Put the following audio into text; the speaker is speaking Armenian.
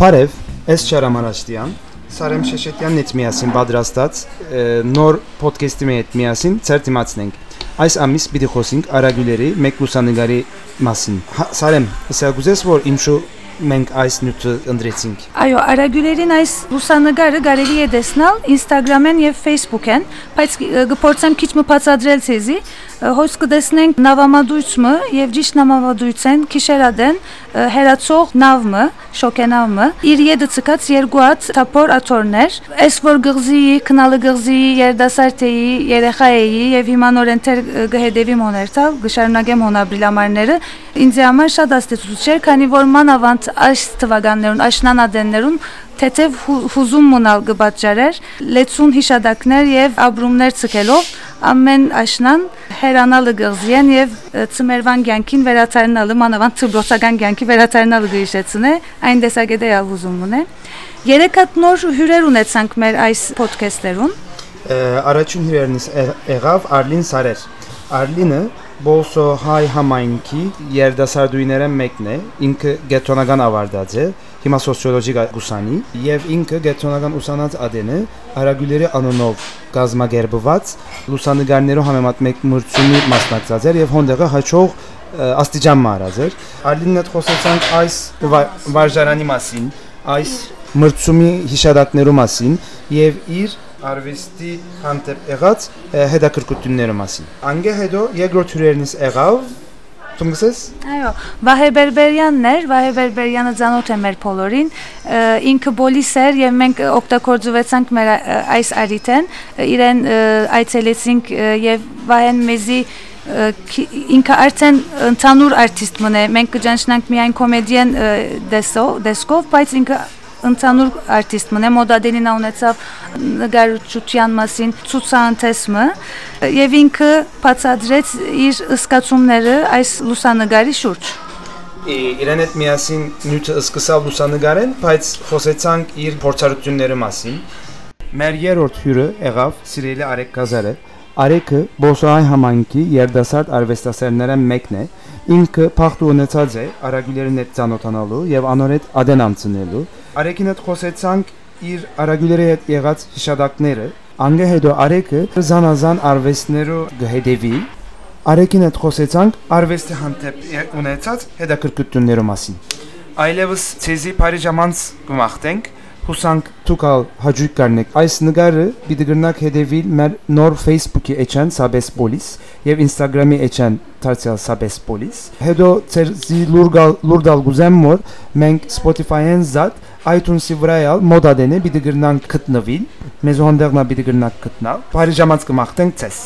Բարև, ես Չարամ Արաշտյան, Սարեմ Շեշետյանն հետ միասին պատրաստած նոր ոդքասթի հետ միասին ծեր դիմացնենք։ Այս ամիս պիտի խոսենք արագուլերի մեկ լուսանգարի մասին։ Սարեմ, ասա գուզես որ ինչու մենք այս նյութը ընտրեցինք։ Այո, արագուլերին այս լուսանգարը կարելի է տեսնել Instagram-են եւ Facebook-են, բայց կփորձեմ քիչ մփածադրել ցեզի, հոս կտեսնենք նավամադույցը եւ ճիշտ նավամադույցեն քիշերադեն հերացող նավը, շոկենավը, իր յեդը ցկած երկու հատ թափոր աթորներ, այս որ գղզի, քնալը գղզի, երդասարտեի, երեխայի եւ հիմա նորեն թեր գհեդեվի մոներտալ, գշարունակեմ հոնաբրիլամարները, ինձ համար շատ աստեցուց չէր, քանի որ մանավանդ այս թվականներուն, այս նանադեններուն թեթև հուզում մնալ կբաճարեր, լեցուն հիշադակներ եւ ապրումներ ցկելով ամեն աշնան հերանալը գղզիեն եւ ծմերվան ցանկին վերացարնալը մանավանդ ծբրոցական ցանկի վերացարնալը գիշեցնե այն դեսագետե ալուզում ունե երեք հատ նոր հյուրեր ունեցանք մեր այս ոդքասթերուն առաջին հյուրերնից եղավ Արլին Սարեր Արլինը Բոլսո հայ համայնքի երդասարդույները մեկն է ինքը գետրոնական ավարտած է հիմա սոցիոլոգի գուսանի եւ ինքը գետրոնական ուսանած ադենը արագուլերի անոնով գազմագերբված լուսանգարներով համեմատ մեկ մրցումի մասնակցած էր եւ հոնդեղը հաջող աստիճան մարած էր ալինն հետ խոսեցանք այս վարժարանի մասին այս մրցումի հիշադակներու մասին եւ իր արվեստի հանդեպ եղած հետաքրքրությունների մասին անգե հետո երկրորդ հյուրերնից եղավ Դու գսես։ Այո, Վահե Բերբերյանն էր, Վահե Բերբերյանը ցանոթ է մեր բոլորին, ինքը բոլիս էր եւ մենք օգտագործվեցանք մեր այս արիտեն, իրեն այցելեցինք եւ Վահեն մեզի ինքը արդեն ընդհանուր արտիստ մնե մենք կճանչնանք միայն կոմեդիան դեսով դեսկով բայց ինքը ընդհանուր արտիստ մնե մոդադենին ունեցավ նկարչության մասին ցուցանտեսմը եւ ինքը բացադրեց իր ըսկացումները այս լուսանգարի շուրջ իրեն հետ միասին նյութը սկսավ լուսանգարեն, բայց խոսեցանք իր փորձառությունների մասին։ Մեր երրորդ հյուրը եղավ Սիրելի Արեկ Կազարը։ Արեկը Բոսոյ համայնքի երդասարդ արվեստասերները մեկն է։ Ինքը փախտ ունեցած է արագիլերին հետ ծանոթանալու եւ անորետ ադեն Արեքին հետ խոսեցանք իր արագուլերի հետ եղած հիշադակները, անգե հետո Արեքը զանազան արվեստներու գհեդեվի Արեքին հետ խոսեցանք արվեստի հանդեպ ունեցած հետաքրքրությունների մասին։ Այլևս ցեզի Փարիժամանց կմախտենք հուսանք ցուկալ հաջիկ կարնեք այս նկարը պիտի գրնակ հետևիլ մեր նոր Facebook-ի էջան Sabes Police եւ Instagram-ի էջան Tartial Sabes Police հետո ծեր զի լուրգալ լուրդալ գուզեմ մոր մենք Spotify-ին զատ iTunes-ի վրա էլ մոդադենը պիտի գրնանք գտնվին մեզ հոնդերնա պիտի գրնանք գտնալ Փարիժամանց կմախտենք ցես